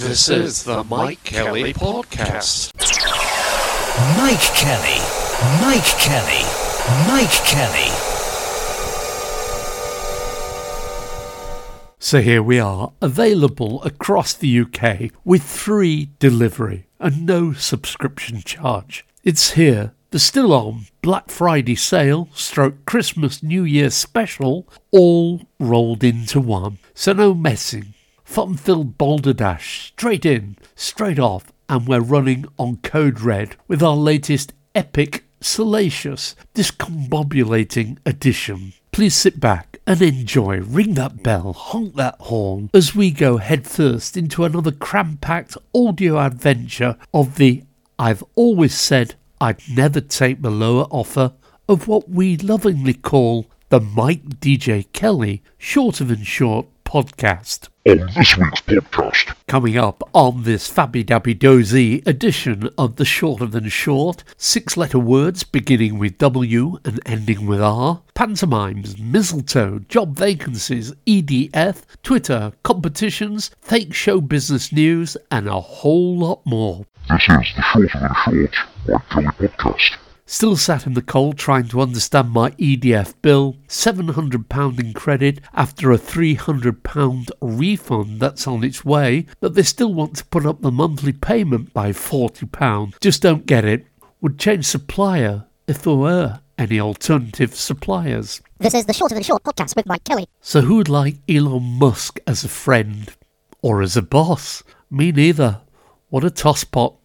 This is the Mike Kelly Podcast. Mike Kelly. Mike Kelly. Mike Kelly. So here we are, available across the UK with free delivery and no subscription charge. It's here, the still on Black Friday sale, stroke Christmas New Year special, all rolled into one. So no messing. Fun filled boulder dash, straight in, straight off, and we're running on code red with our latest epic, salacious, discombobulating edition. Please sit back and enjoy, ring that bell, honk that horn, as we go headfirst into another cram packed audio adventure of the I've always said I'd never take the lower offer of what we lovingly call the Mike DJ Kelly Shorter Than Short podcast. On this week's podcast, Coming up on this fabby dabby dozy edition of the Shorter Than Short, six letter words beginning with W and ending with R, pantomimes, mistletoe, job vacancies, EDF, Twitter, competitions, fake show business news, and a whole lot more. this is the Shorter Than Short Kelly podcast. Still sat in the cold trying to understand my EDF bill, £700 in credit after a £300 refund that's on its way, but they still want to put up the monthly payment by £40. Just don't get it. Would change supplier if there were any alternative suppliers. This is the Shorter Than Short podcast with Mike Kelly. So who'd like Elon Musk as a friend? Or as a boss? Me neither. What a tosspot.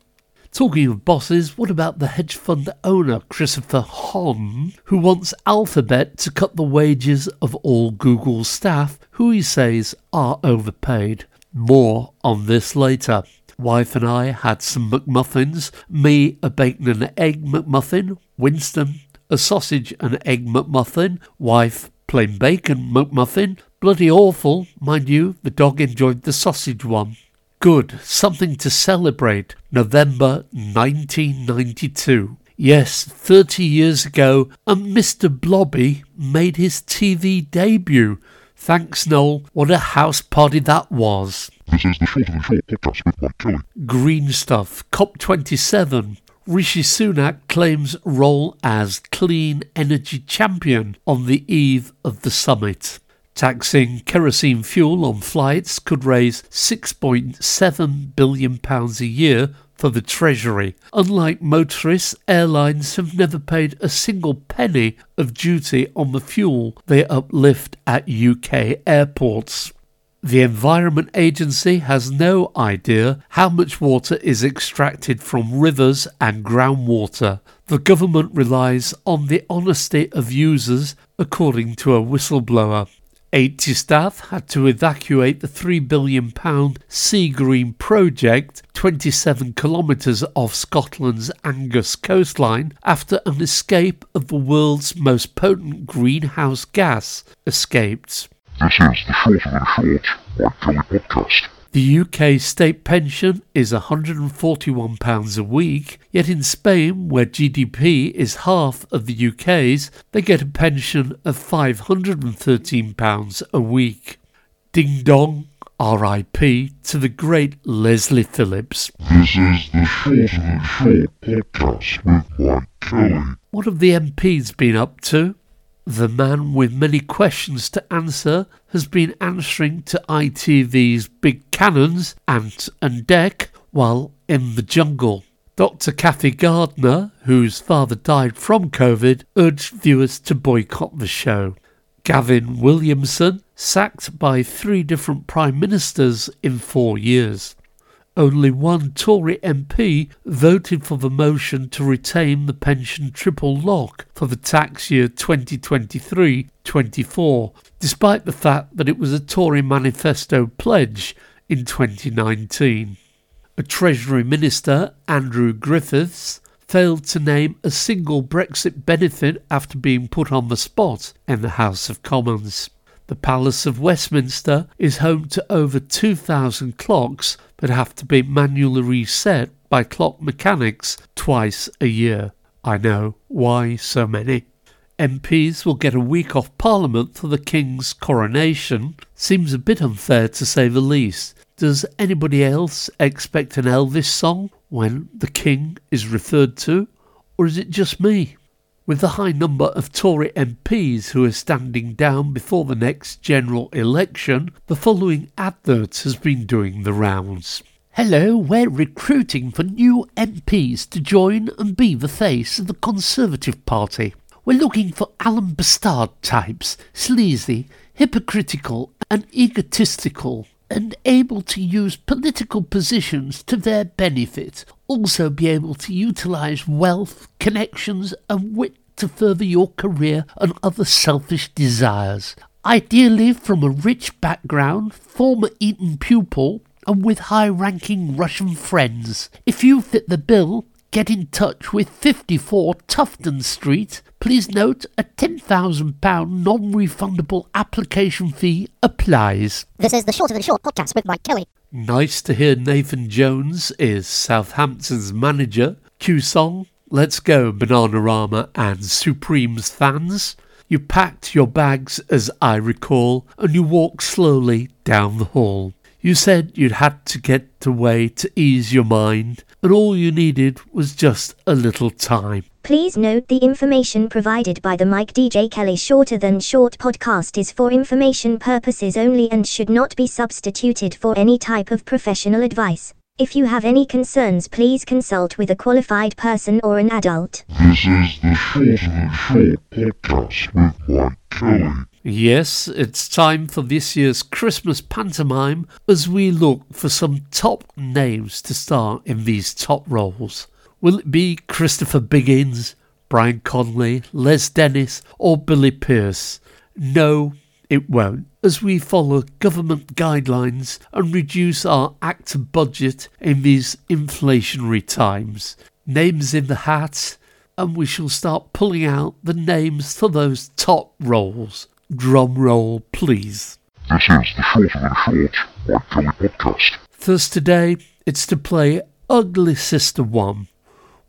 Talking of bosses, what about the hedge fund owner Christopher Hohn, who wants Alphabet to cut the wages of all Google staff, who he says are overpaid? More on this later. Wife and I had some McMuffins, me a bacon and egg McMuffin, Winston a sausage and egg McMuffin, wife plain bacon McMuffin. Bloody awful, mind you, the dog enjoyed the sausage one. Good, something to celebrate. November 1992. Yes, 30 years ago, and Mr. Blobby made his TV debut. Thanks, Noel. What a house party that was. This is the Shorter Than Short podcast with Mike Kelly. Green stuff. COP27. Rishi Sunak claims role as clean energy champion on the eve of the summit. Taxing kerosene fuel on flights could raise £6.7 billion a year for the Treasury. Unlike motorists, airlines have never paid a single penny of duty on the fuel they uplift at UK airports. The Environment Agency has no idea how much water is extracted from rivers and groundwater. The government relies on the honesty of users, according to a whistleblower. 80 staff had to evacuate the £3 billion Seagreen project 27 kilometres off Scotland's Angus coastline after an escape of the world's most potent greenhouse gas escaped. This is the Short Mike Kelly podcast. The UK state pension is £141 a week, yet in Spain, where GDP is half of the UK's, they get a pension of £513 a week. Ding dong, RIP to the great Leslie Phillips. This is the Shorter Than Short podcast with Mike Kelly. What have the MPs been up to? The man with many questions to answer has been answering to ITV's big cannons, Ant and Dec, while in the jungle. Dr. Cathy Gardner, whose father died from COVID, urged viewers to boycott the show. Gavin Williamson, sacked by three different prime ministers in four years. Only one Tory MP voted for the motion to retain the pension triple lock for the tax year 2023 24, despite the fact that it was a Tory manifesto pledge in 2019. A Treasury Minister, Andrew Griffiths, failed to name a single Brexit benefit after being put on the spot in the House of Commons. The Palace of Westminster is home to over 2,000 clocks that have to be manually reset by clock mechanics twice a year. I know, why so many? MPs will get a week off Parliament for the King's coronation. Seems a bit unfair to say the least. Does anybody else expect an Elvis song when the King is referred to? Or is it just me? With the high number of Tory MPs who are standing down before the next general election, the following advert has been doing the rounds. Hello, we're recruiting for new MPs to join and be the face of the Conservative Party. We're looking for Alan B'Stard types, sleazy, hypocritical, and egotistical, and able to use political positions to their benefit. Also, be able to utilize wealth, connections, and wit to further your career and other selfish desires. Ideally, from a rich background, former Eton pupil, and with high ranking Russian friends. If you fit the bill, get in touch with 54 Tufton Street. Please note a £10,000 non refundable application fee applies. This is the Shorter Than Short podcast with Mike Kelly. Nice to hear Nathan Jones is Southampton's manager. Q Song, let's go, Bananarama and Supremes fans. You packed your bags, as I recall, and you walked slowly down the hall. You said you'd had to get away to ease your mind, and all you needed was just a little time. Please note the information provided by the Mike DJ Kelly Shorter Than Short podcast is for information purposes only and should not be substituted for any type of professional advice. If you have any concerns, please consult with a qualified person or an adult. This is the Shorter Than Short podcast with Mike Kelly. Yes, it's time for this year's Christmas pantomime as we look for some top names to star in these top roles. Will it be Christopher Biggins, Brian Conley, Les Dennis, or Billy Pearce? No, it won't, as we follow government guidelines and reduce our actor budget in these inflationary times. Names in the hat, and we shall start pulling out the names for those top roles. Drum roll, please. This is the Shorter Than Short Mike Kelly podcast. First today, it's to play Ugly Sister 1,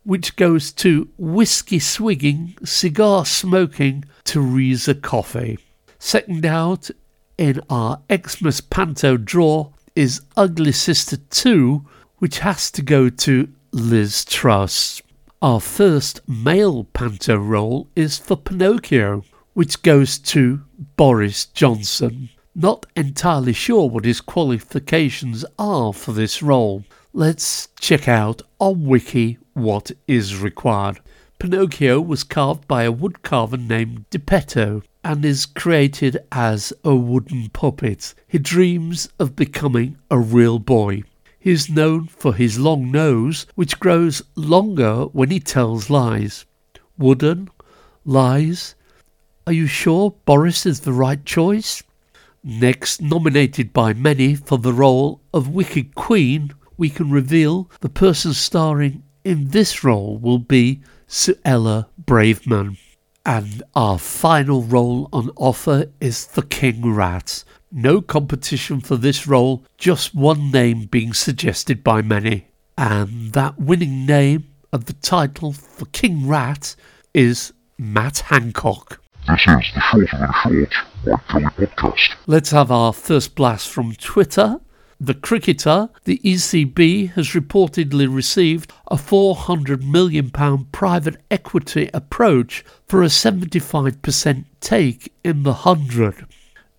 which goes to whiskey swigging, cigar smoking Teresa Coffey. Second out in our Xmas Panto draw is Ugly Sister 2, which has to go to Liz Truss. Our first male panto role is for Pinocchio, which goes to Boris Johnson. Mm-hmm. Not entirely sure what his qualifications are for this role. Let's check out on Wiki what is required. Pinocchio was carved by a woodcarver named Geppetto and is created as a wooden puppet. He dreams of becoming a real boy. He is known for his long nose, which grows longer when he tells lies. Wooden, lies, are you sure Boris is the right choice? Next, nominated by many for the role of Wicked Queen, we can reveal the person starring in this role will be Suella Braverman. And our final role on offer is the King Rat. No competition for this role, just one name being suggested by many. And that winning name of the title for King Rat is Matt Hancock. This is the Shorter Than Short Mike Kelly podcast. Let's have our first blast from Twitter. The cricketer, the ECB, has reportedly received a £400 million private equity approach for a 75% take in the 100.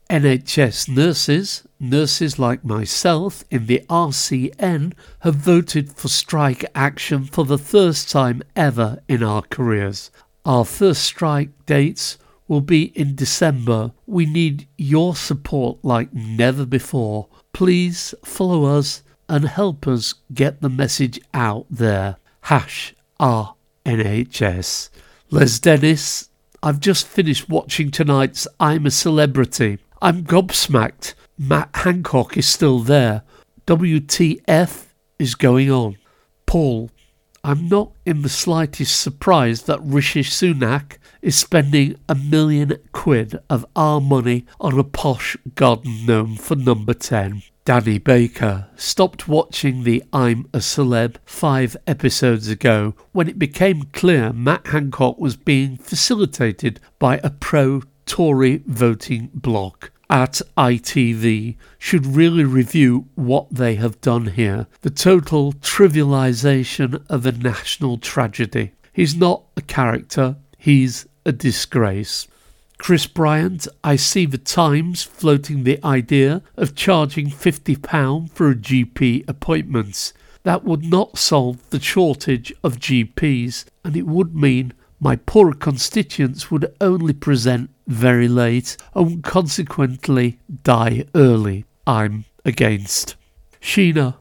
NHS nurses, nurses like myself in the RCN, have voted for strike action for the first time ever in our careers. Our first strike dates will be in December. We need your support like never before. Please follow us and help us get the message out there. Hash RNHS. Les Dennis, I've just finished watching tonight's I'm a Celebrity. I'm gobsmacked. Matt Hancock is still there. WTF is going on. Paul, I'm not in the slightest surprised that Rishi Sunak is spending a million quid of our money on a posh garden gnome for number 10. Danny Baker stopped watching the I'm a Celeb five episodes ago when it became clear Matt Hancock was being facilitated by a pro Tory voting bloc. At ITV should really review what they have done here. The total trivialisation of a national tragedy. He's not a character, he's a disgrace. Chris Bryant, I see the Times floating the idea of charging £50 for a GP appointment. That would not solve the shortage of GPs, and it would mean my poorer constituents would only present very late and consequently die early. I'm against. Sheena,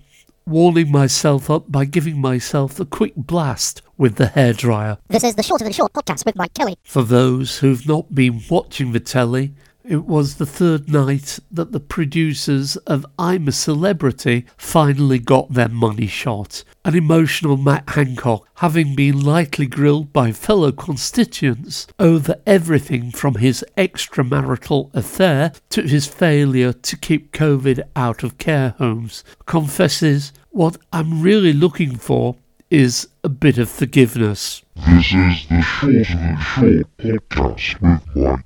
warming myself up by giving myself a quick blast with the hairdryer. This is the Shorter Than the Short podcast with Mike Kelly. For those who've not been watching the telly, it was the third night that the producers of I'm a Celebrity finally got their money shot. An emotional Matt Hancock, having been lightly grilled by fellow constituents over everything from his extramarital affair to his failure to keep COVID out of care homes, confesses what I'm really looking for is a bit of forgiveness. This is the Shorter Than Short podcast with. Well,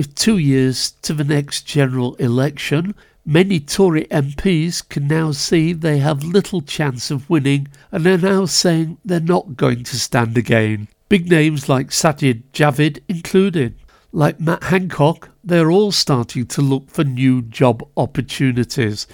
with two years to the next general election, many Tory MPs can now see they have little chance of winning and are now saying they're not going to stand again. Big names like Sajid Javid included. Like Matt Hancock, they're all starting to look for new job opportunities.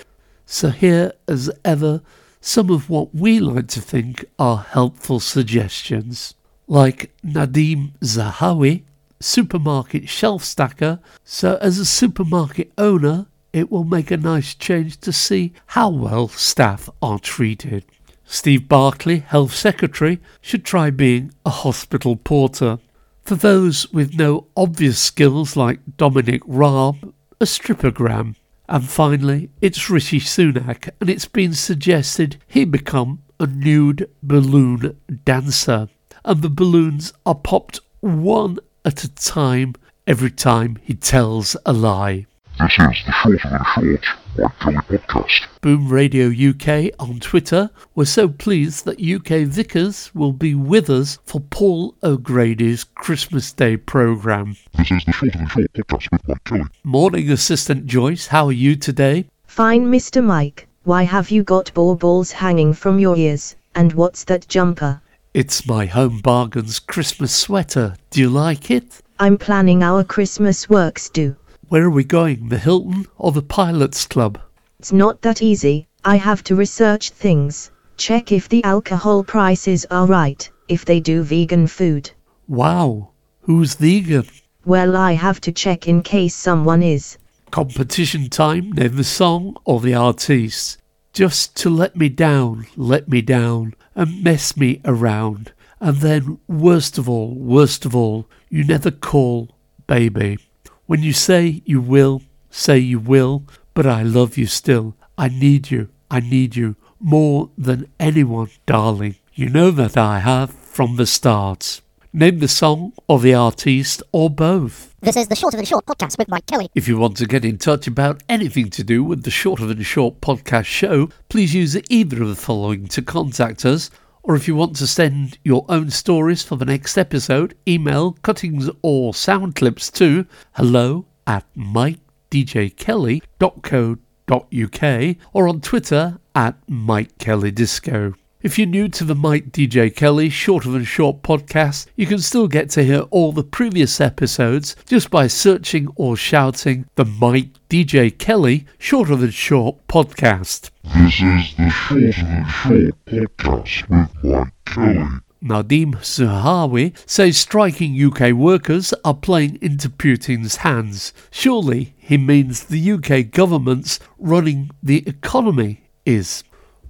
So, here, as ever, some of what we like to think are helpful suggestions. Like Nadhim Zahawi, supermarket shelf stacker, so as a supermarket owner, it will make a nice change to see how well staff are treated. Steve Barclay, Health Secretary, should try being a hospital porter. For those with no obvious skills like Dominic Raab, a strippogram. And finally, it's Rishi Sunak, and it's been suggested he become a nude balloon dancer. And the balloons are popped one at a time every time he tells a lie. This is the Shorter Than Short Mike Kelly podcast. Boom Radio UK on Twitter were so pleased that UK Vickers will be with us for Paul O'Grady's Christmas Day programme. This is the Shorter Than Short podcast with Mike Kelly. Morning, Assistant Joyce, how are you today? Fine, Mr. Mike. Why have you got baubles hanging from your ears? And what's that jumper? It's my Home Bargains Christmas sweater. Do you like it? I'm planning our Christmas works do. Where are we going, the Hilton or the Pilots Club? It's not that easy. I have to research things. Check if the alcohol prices are right, if they do vegan food. Wow, who's vegan? Well, I have to check in case someone is. Competition time, name the song or the artiste. Just to let me down, let me down, and mess me around. And then, worst of all, worst of all, you never call baby. When you say you will, say you will, but I love you still. I need you, I need you more than anyone, darling. You know that I have from the start. Name the song or the artiste or both. This is the Shorter Than Short podcast with Mike Kelly. If you want to get in touch about anything to do with the Shorter Than Short podcast show, please use either of the following to contact us. Or if you want to send your own stories for the next episode, email cuttings or sound clips to hello at mikedjkelly.co.uk or on Twitter at Mike Kelly Disco. If you're new to the Mike DJ Kelly Shorter Than Short podcast, you can still get to hear all the previous episodes just by searching or shouting the Mike DJ Kelly Shorter Than Short podcast. This is the Shorter Than Short podcast with Mike Kelly. Nadhim Zahawi says striking UK workers are playing into Putin's hands. Surely he means the UK government's running the economy is.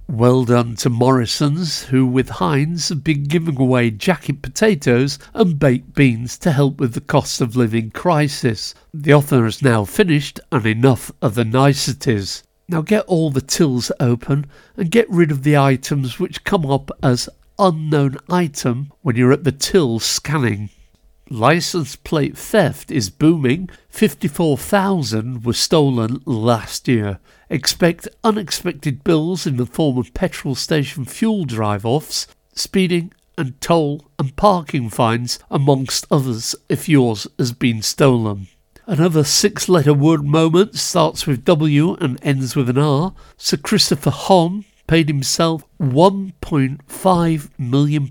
Well done to Morrison's, who with Heinz have been giving away jacket potatoes and baked beans to help with the cost of living crisis. The offer is now finished and enough of the niceties. Now get all the tills open and get rid of the items which come up as unknown item when you're at the till scanning. License plate theft is booming. 54,000 were stolen last year. Expect unexpected bills in the form of petrol station fuel drive offs, speeding and toll and parking fines, amongst others, if yours has been stolen. Another six letter word moment starts with W and ends with an R. Sir Christopher Hohn paid himself £1.5 million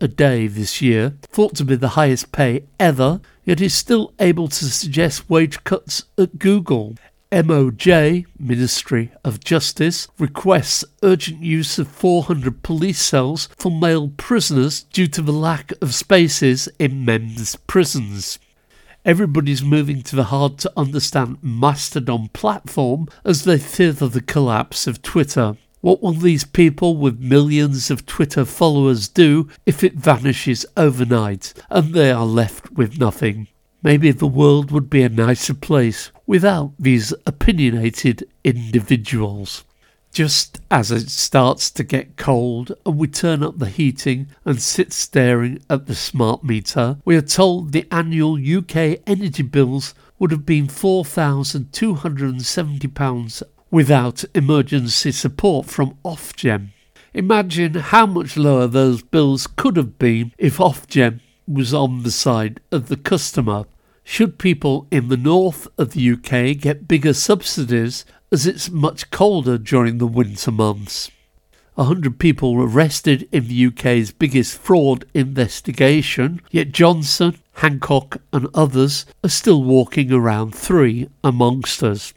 a day this year, thought to be the highest pay ever, yet is still able to suggest wage cuts at Google. MOJ, Ministry of Justice, requests urgent use of 400 police cells for male prisoners due to the lack of spaces in men's prisons. Everybody's moving to the hard to understand Mastodon platform as they fear the collapse of Twitter. What will these people with millions of Twitter followers do if it vanishes overnight and they are left with nothing? Maybe the world would be a nicer place without these opinionated individuals. Just as it starts to get cold and we turn up the heating and sit staring at the smart meter, we are told the annual UK energy bills would have been £4,270 without emergency support from Ofgem. Imagine how much lower those bills could have been if Ofgem was on the side of the customer. Should people in the north of the UK get bigger subsidies as it's much colder during the winter months? A hundred people were arrested in the UK's biggest fraud investigation, yet Johnson, Hancock, and others are still walking around free amongst us.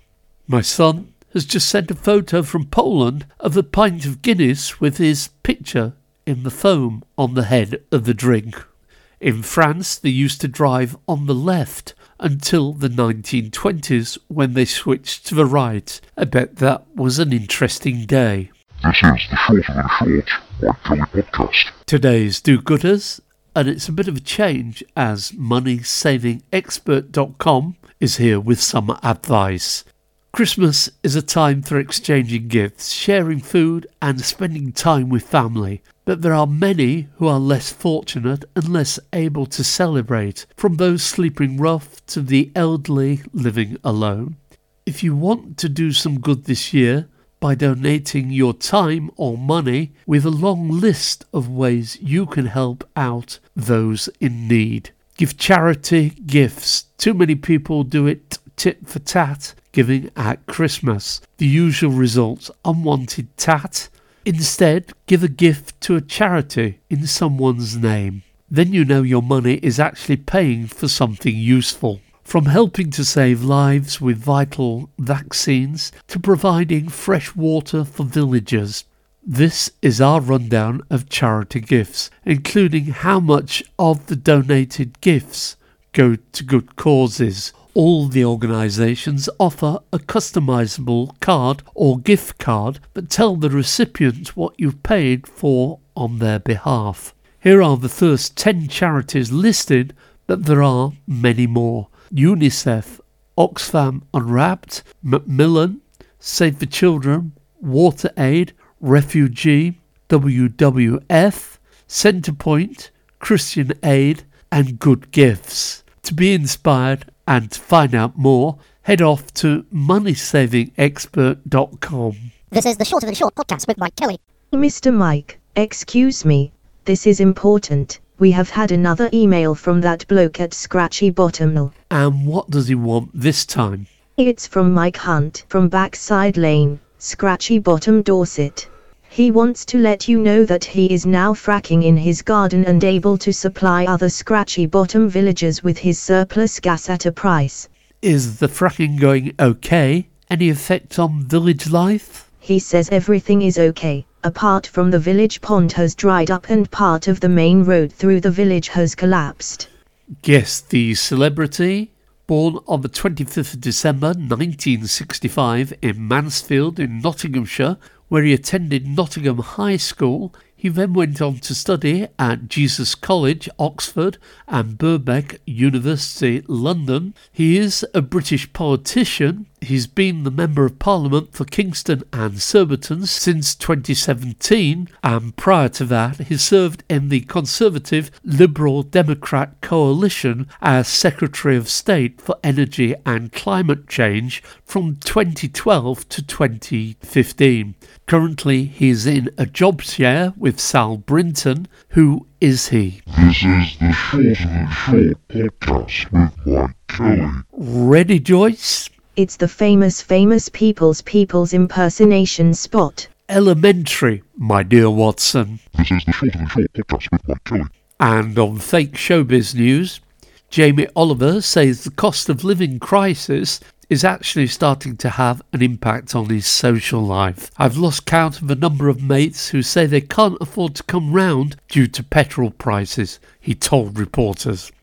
My son has just sent a photo from Poland of a pint of Guinness with his picture in the foam on the head of the drink. In France, they used to drive on the left until the 1920s when they switched to the right. I bet that was an interesting day. This is the Than Short Mike Kelly podcast. Today's do gooders, and it's a bit of a change as moneysavingexpert.com is here with some advice. Christmas is a time for exchanging gifts, sharing food, and spending time with family. But there are many who are less fortunate and less able to celebrate, from those sleeping rough to the elderly living alone. If you want to do some good this year, by donating your time or money with a long list of ways you can help out those in need. Give charity gifts. Too many people do it tit for tat giving at Christmas. The usual result unwanted tat. Instead, give a gift to a charity in someone's name. Then you know your money is actually paying for something useful. From helping to save lives with vital vaccines to providing fresh water for villagers. This is our rundown of charity gifts, including how much of the donated gifts go to good causes. All the organisations offer a customisable card or gift card that tell the recipient what you've paid for on their behalf. Here are the first 10 charities listed, but there are many more. UNICEF, Oxfam Unwrapped, Macmillan, Save the Children, Water Aid, Refugee, WWF, Centrepoint, Christian Aid, and Good Gifts. To be inspired and to find out more, head off to moneysavingexpert.com. This is the Shorter Than Short podcast with Mike Kelly. Mr. Mike, excuse me, this is important. We have had another email from that bloke at Scratchy Bottom. And what does he want this time? It's from Mike Hunt from Backside Lane, Scratchy Bottom, Dorset. He wants to let you know that he is now fracking in his garden and able to supply other Scratchy Bottom villagers with his surplus gas at a price. Is the fracking going okay? Any effect on village life? He says everything is okay, apart from the village pond has dried up and part of the main road through the village has collapsed. Guess the celebrity? Born on the 25th of December 1965 in Mansfield in Nottinghamshire, where he attended Nottingham High School, he then went on to study at Jesus College, Oxford, and Birkbeck University, London. He is a British politician. He's been the Member of Parliament for Kingston and Surbiton since 2017, and prior to that, he served in the Conservative Liberal Democrat coalition as Secretary of State for Energy and Climate Change from 2012 to 2015. Currently, he is in a job share with Sal Brinton. Who is he? This is the Shorter Than Short podcast with Mike Kelly. Ready, Joyce? It's the famous famous people's people's impersonation spot. Elementary, my dear Watson. This is the Shorter Than Short podcast with Mike Kelly. And on fake showbiz news, Jamie Oliver says the cost of living crisis is actually starting to have an impact on his social life. I've lost count of a number of mates who say they can't afford to come round due to petrol prices, he told reporters.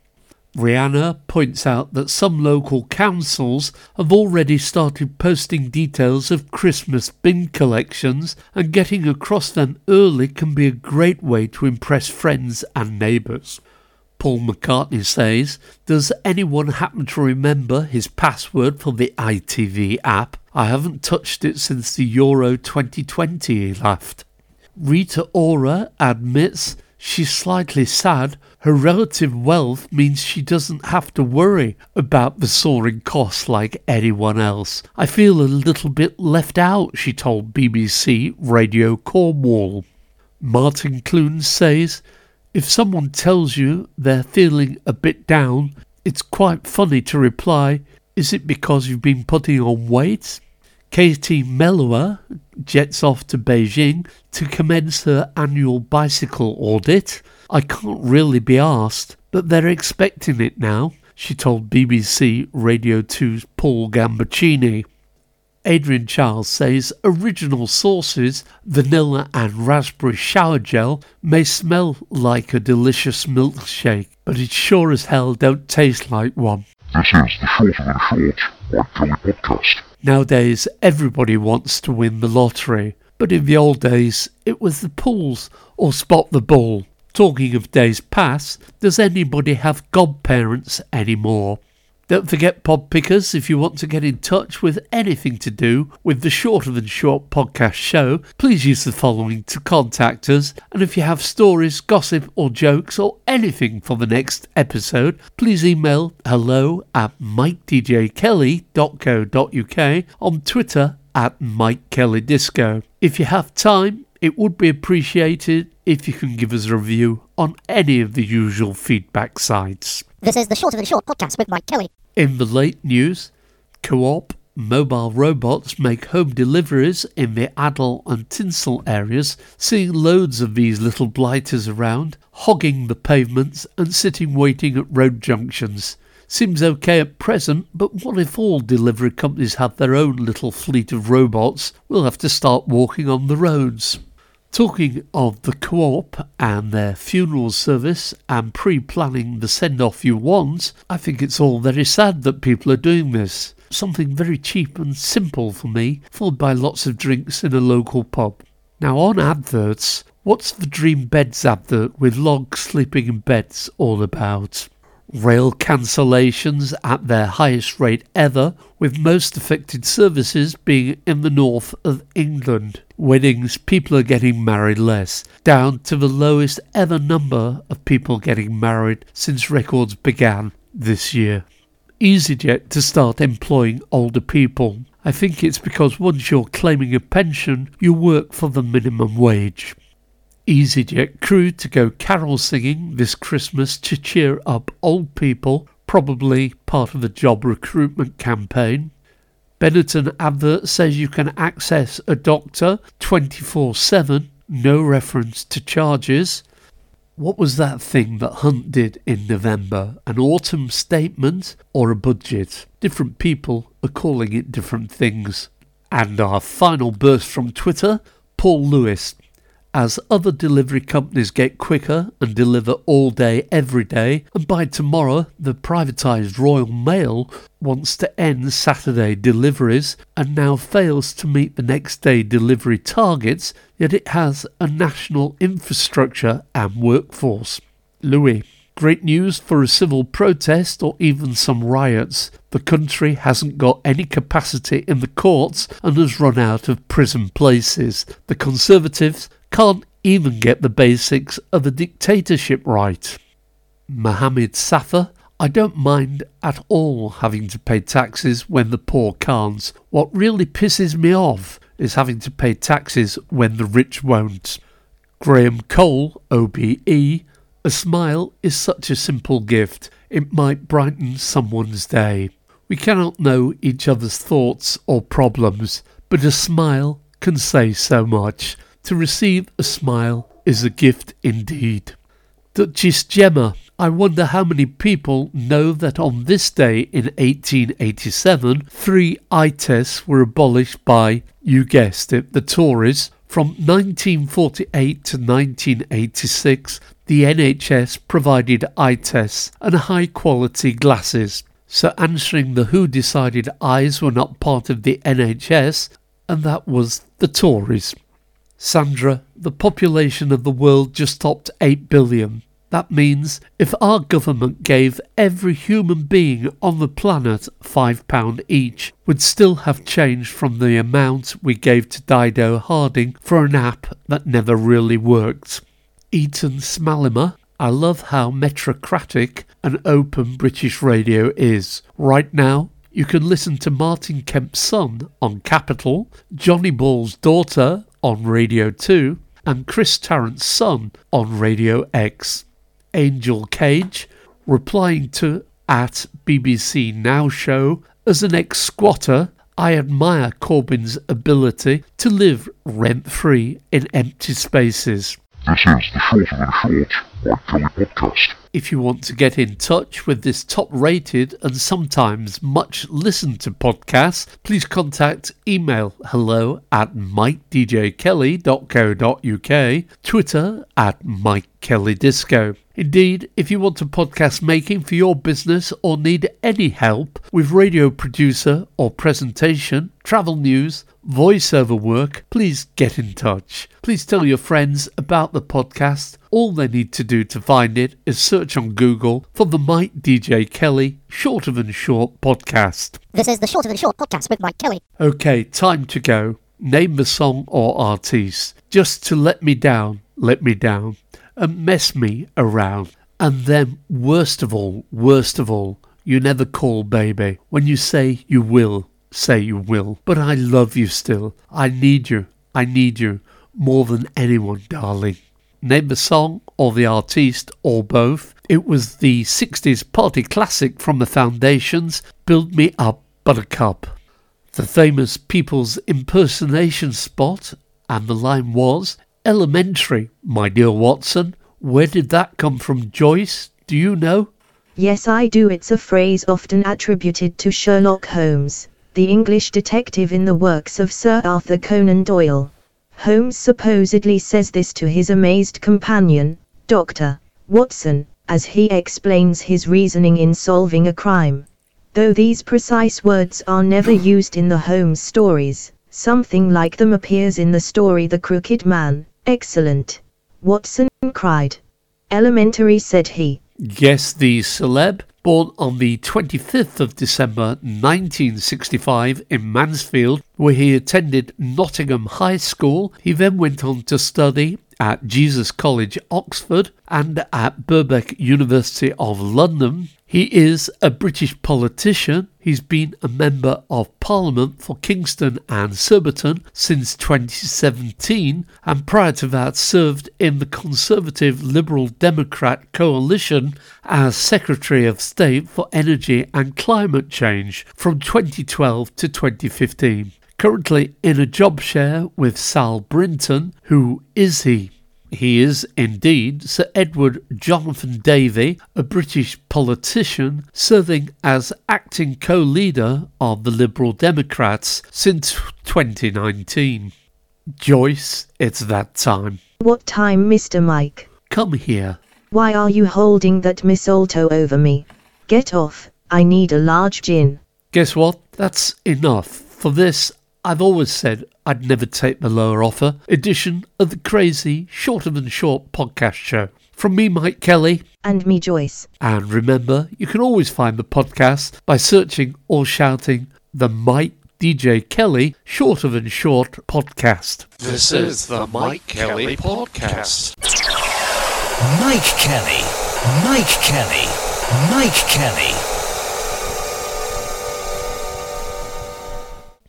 Rihanna points out that some local councils have already started posting details of Christmas bin collections, and getting across them early can be a great way to impress friends and neighbours. Paul McCartney says, Does anyone happen to remember his password for the ITV app? I haven't touched it since the Euro 2020, he laughed. Rita Ora admits she's slightly sad. Her relative wealth means she doesn't have to worry about the soaring costs like anyone else. I feel a little bit left out, she told BBC Radio Cornwall. Martin Clune says, if someone tells you they're feeling a bit down, it's quite funny to reply, Is it because you've been putting on weight? Katie Melua jets off to Beijing to commence her annual bicycle audit. I can't really be asked, but they're expecting it now, she told BBC Radio 2's Paul Gambaccini. Adrian Chiles says original sources, vanilla and raspberry shower gel, may smell like a delicious milkshake, but it sure as hell don't taste like one. This is the Shorter Than Short Kelly podcast. Nowadays, everybody wants to win the lottery, but in the old days, it was the pools or spot the ball. Talking of days past, does anybody have godparents anymore? Don't forget, pod pickers, if you want to get in touch with anything to do with the Shorter Than Short podcast show, please use the following to contact us. And if you have stories, gossip, or jokes, or anything for the next episode, please email hello at mikedjkelly.co.uk on Twitter at Mike Kelly Disco. If you have time, it would be appreciated if you can give us a review on any of the usual feedback sites. This is the Shorter Than Short podcast with Mike Kelly. In the late news, Co-op mobile robots make home deliveries in the Adel and Tinshill areas, seeing loads of these little blighters around, hogging the pavements and sitting waiting at road junctions. Seems okay at present, but what if all delivery companies have their own little fleet of robots? We'll have to start walking on the roads. Talking of the co-op and their funeral service and pre-planning the send-off you want, I think it's all very sad that people are doing this. Something very cheap and simple for me, followed by lots of drinks in a local pub. Now on adverts, what's the Dream Beds advert with logs sleeping in beds all about? Rail cancellations at their highest rate ever, with most affected services being in the north of England. Weddings, people are getting married less, down to the lowest ever number of people getting married since records began this year. EasyJet to start employing older people. I think it's because once you're claiming a pension, you work for the minimum wage. EasyJet crew to go carol singing this Christmas to cheer up old people, probably part of a job recruitment campaign. Benetton advert says you can access a doctor 24 7, no reference to charges. What was that thing that Hunt did in November? An autumn statement or a budget? Different people are calling it different things. And our final burst from Twitter Paul Lewis as other delivery companies get quicker and deliver all day, every day, and by tomorrow the privatised Royal Mail wants to end Saturday deliveries and now fails to meet the next day delivery targets, yet it has a national infrastructure and workforce. Louis. Great news for a civil protest or even some riots. The country hasn't got any capacity in the courts and has run out of prison places. The Conservatives can't even get the basics of a dictatorship right. Mohammed Safa, I don't mind at all having to pay taxes when the poor can't. What really pisses me off is having to pay taxes when the rich won't. Graham Cole, OBE, a smile is such a simple gift, it might brighten someone's day. We cannot know each other's thoughts or problems, but a smile can say so much. To receive a smile is a gift indeed. Duchess Gemma, I wonder how many people know that on this day in 1887, three eye tests were abolished by, you guessed it, the Tories. From 1948 to 1986, the NHS provided eye tests and high quality glasses. So, answering the who decided eyes were not part of the NHS, and that was the Tories. Sandra, the population of the world just topped 8 billion. That means if our government gave every human being on the planet £5 each, we'd still have changed from the amount we gave to Dido Harding for an app that never really worked. Eaton Smalimer, I love how metrocratic and open British radio is. Right now, you can listen to Martin Kemp's son on Capital, Johnny Ball's daughter on Radio 2, and Chris Tarrant's son on Radio X. Angel Cage, replying to at BBC Now Show, as an ex squatter, I admire Corbyn's ability to live rent free in empty spaces. This is the Shorter Than Short Mike Kelly podcast. If you want to get in touch with this top rated and sometimes much listened to podcast, please contact email hello at mikedjkelly.co.uk, Twitter at Mike Kelly Disco. Indeed, if you want a podcast making for your business or need any help with radio producer or presentation, travel news, voiceover work, please get in touch. Please tell your friends about the podcast. All they need to do to find it is search on Google for the Mike DJ Kelly Shorter Than Short podcast. This is the Shorter Than Short podcast with Mike Kelly. Okay, time to go. Name the song or artiste. Just to let me down, let me down, and mess me around. And then, worst of all, worst of all, you never call baby. When you say you will, say you will. But I love you still. I need you. I need you more than anyone, darling. Name the song or the artiste or both. It was the 60s party classic from the Foundations, Build Me Up Buttercup. The famous People's impersonation spot, and the line was Elementary, my dear Watson. Where did that come from, Joyce? Do you know? Yes, I do. It's a phrase often attributed to Sherlock Holmes, the English detective in the works of Sir Arthur Conan Doyle. Holmes supposedly says this to his amazed companion, Dr. Watson, as he explains his reasoning in solving a crime. Though these precise words are never used in the Holmes stories, something like them appears in the story The Crooked Man. Excellent. Watson cried. Elementary, said he. Guess the celeb, born on the 25th of December 1965 in Mansfield, where he attended Nottingham High School. He then went on to study at Jesus College, Oxford, and at Birkbeck University of London. He is a British politician. He's been a member of Parliament for Kingston and Surbiton since 2017, and prior to that, served in the Conservative Liberal Democrat coalition as Secretary of State for Energy and Climate Change from 2012 to 2015 currently in a job share with Sal Brinton. Who is he? He is indeed Sir Edward Jonathan Davy, a British politician serving as acting co leader of the Liberal Democrats since 2019. Joyce, it's that time. What time, Mr. Mike? Come here. Why are you holding that mistletoe over me? Get off, I need a large gin. Guess what? That's enough. For this, I've always said I'd never take the lower offer edition of the crazy, shorter than short podcast show. From me, Mike Kelly. And me, Joyce. And remember, you can always find the podcast by searching or shouting the Mike DJ Kelly Shorter Than Short podcast. This is the Mike Kelly Podcast. Mike Kelly. Mike Kelly. Mike Kelly.